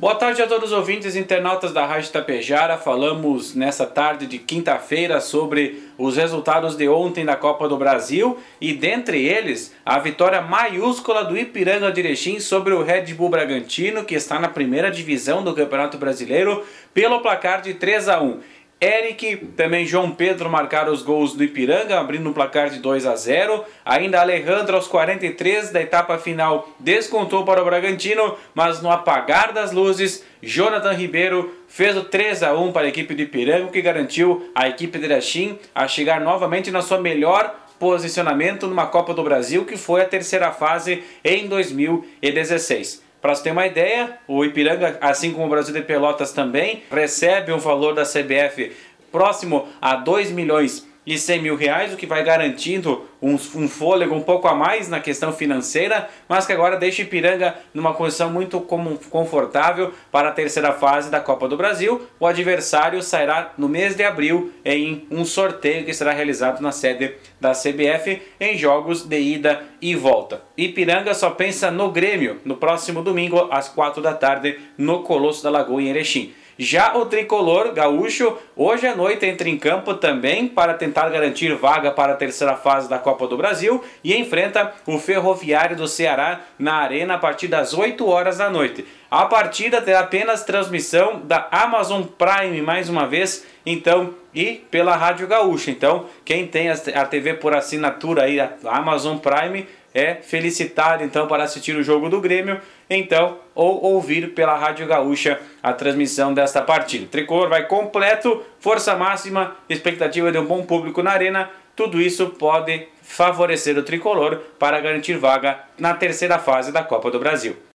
Boa tarde a todos os ouvintes e internautas da Rádio Tapejara. Falamos nessa tarde de quinta-feira sobre os resultados de ontem da Copa do Brasil e dentre eles a vitória maiúscula do Ipiranga de Erechim sobre o Red Bull Bragantino, que está na primeira divisão do Campeonato Brasileiro, pelo placar de 3 a 1. Eric, também João Pedro marcaram os gols do Ipiranga, abrindo o placar de 2 a 0. Ainda Alejandro, aos 43 da etapa final, descontou para o Bragantino, mas no apagar das luzes, Jonathan Ribeiro fez o 3 a 1 para a equipe do Ipiranga, o que garantiu a equipe de Erechim a chegar novamente na sua melhor posicionamento numa Copa do Brasil, que foi a terceira fase em 2016. Para você ter uma ideia, o Ipiranga, assim como o Brasil de Pelotas também, recebe um valor da CBF próximo a 2 milhões e 100 mil reais, o que vai garantindo um, um, fôlego um pouco a mais na questão financeira, mas que agora deixa Ipiranga numa posição muito confortável para a terceira fase da Copa do Brasil. O adversário sairá no mês de abril em um sorteio que será realizado na sede da CBF em jogos de ida e volta. Ipiranga só pensa no Grêmio no próximo domingo às 4 da tarde no Colosso da Lagoa em Erechim. Já o tricolor gaúcho hoje à noite entra em campo também para tentar garantir vaga para a terceira fase da Copa do Brasil e enfrenta o Ferroviário do Ceará na Arena a partir das 8 horas da noite. A partida terá apenas transmissão da Amazon Prime mais uma vez, então, e pela Rádio Gaúcha. Então, quem tem a TV por assinatura aí, a Amazon Prime, é felicitado então para assistir o jogo do Grêmio, então, ou ouvir pela Rádio Gaúcha a transmissão desta partida. Tricolor vai completo, força máxima, expectativa de um bom público na arena. Tudo isso pode favorecer o tricolor para garantir vaga na terceira fase da Copa do Brasil.